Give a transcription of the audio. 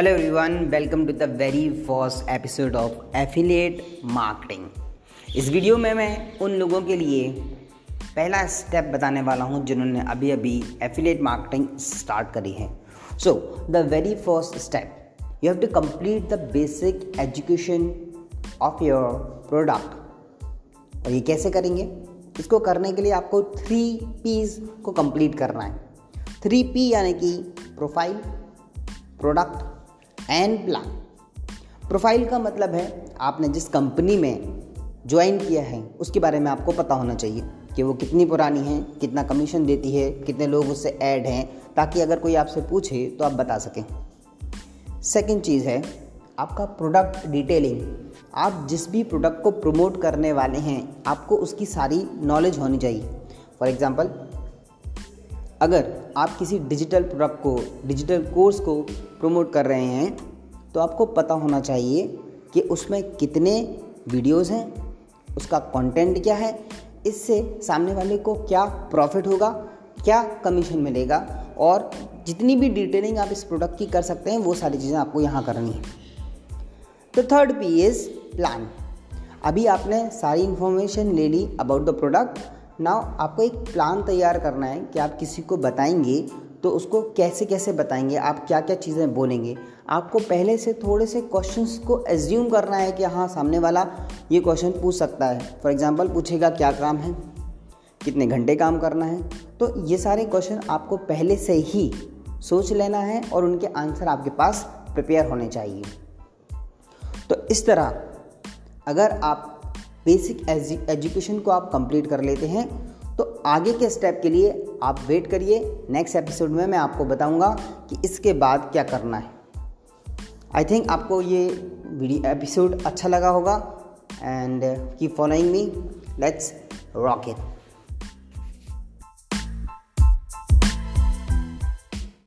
Hello everyone welcome to the very first episode of affiliate marketing इस video में मैं उन लोगों के लिए पहला स्टेप बताने वाला हूँ जिन्होंने अभी अभी एफिलिएट मार्केटिंग स्टार्ट करी है। So the very first step you have to complete the basic education of your product और ये कैसे करेंगे? इसको करने के लिए आपको थ्री पीज को कंप्लीट करना है। थ्री पी यानी कि profile product and plan profile का मतलब है, आपने जिस कंपनी में ज्वाइन किया है, उसके बारे में आपको पता होना चाहिए कि वो कितनी पुरानी है, कितना कमीशन देती है, कितने लोग उससे ऐड हैं, ताकि अगर कोई आपसे पूछे तो आप बता सकें। सेकंड चीज़ है, आपका प्रोडक्ट डिटेलिंग आप जिस भी प्रोडक्ट को प्रमोट करने वाले हैं, आपको उसकी सारी नॉलेज होनी चाहिए। फॉर एग्ज़ाम्पल अगर आप किसी डिजिटल प्रोडक्ट को डिजिटल कोर्स को प्रमोट कर रहे हैं तो आपको पता होना चाहिए कि उसमें कितने वीडियोस हैं, उसका कंटेंट क्या है, इससे सामने वाले को क्या प्रॉफिट होगा, क्या कमीशन मिलेगा और जितनी भी डिटेलिंग आप इस प्रोडक्ट की कर सकते हैं, वो सारी चीज़ें आपको यहाँ करनी है। तो थर्ड पी इज़ प्लान अभी आपने सारी इन्फॉर्मेशन ले ली अबाउट द प्रोडक्ट नाउ आपको एक प्लान तैयार करना है कि आप किसी को बताएँगे तो उसको कैसे कैसे बताएँगे? आप क्या क्या चीज़ें बोलेंगे? आपको पहले से थोड़े से क्वेश्चंस को एज्यूम करना है कि हाँ सामने वाला ये क्वेश्चन पूछ सकता है। फॉर एग्ज़ाम्पल पूछेगा, क्या काम है? कितने घंटे काम करना है? तो ये सारे क्वेश्चन आपको पहले से ही सोच लेना है और उनके आंसर आपके पास प्रिपेयर होने चाहिए। तो इस तरह, अगर आप बेसिक एजुकेशन को आप कंप्लीट कर लेते हैं तो आगे के स्टेप के लिए आप वेट करिए। नेक्स्ट एपिसोड में मैं आपको बताऊँगा कि इसके बाद क्या करना है। आई थिंक आपको ये वीडियो एपिसोड अच्छा लगा होगा। And keep following me let's rock it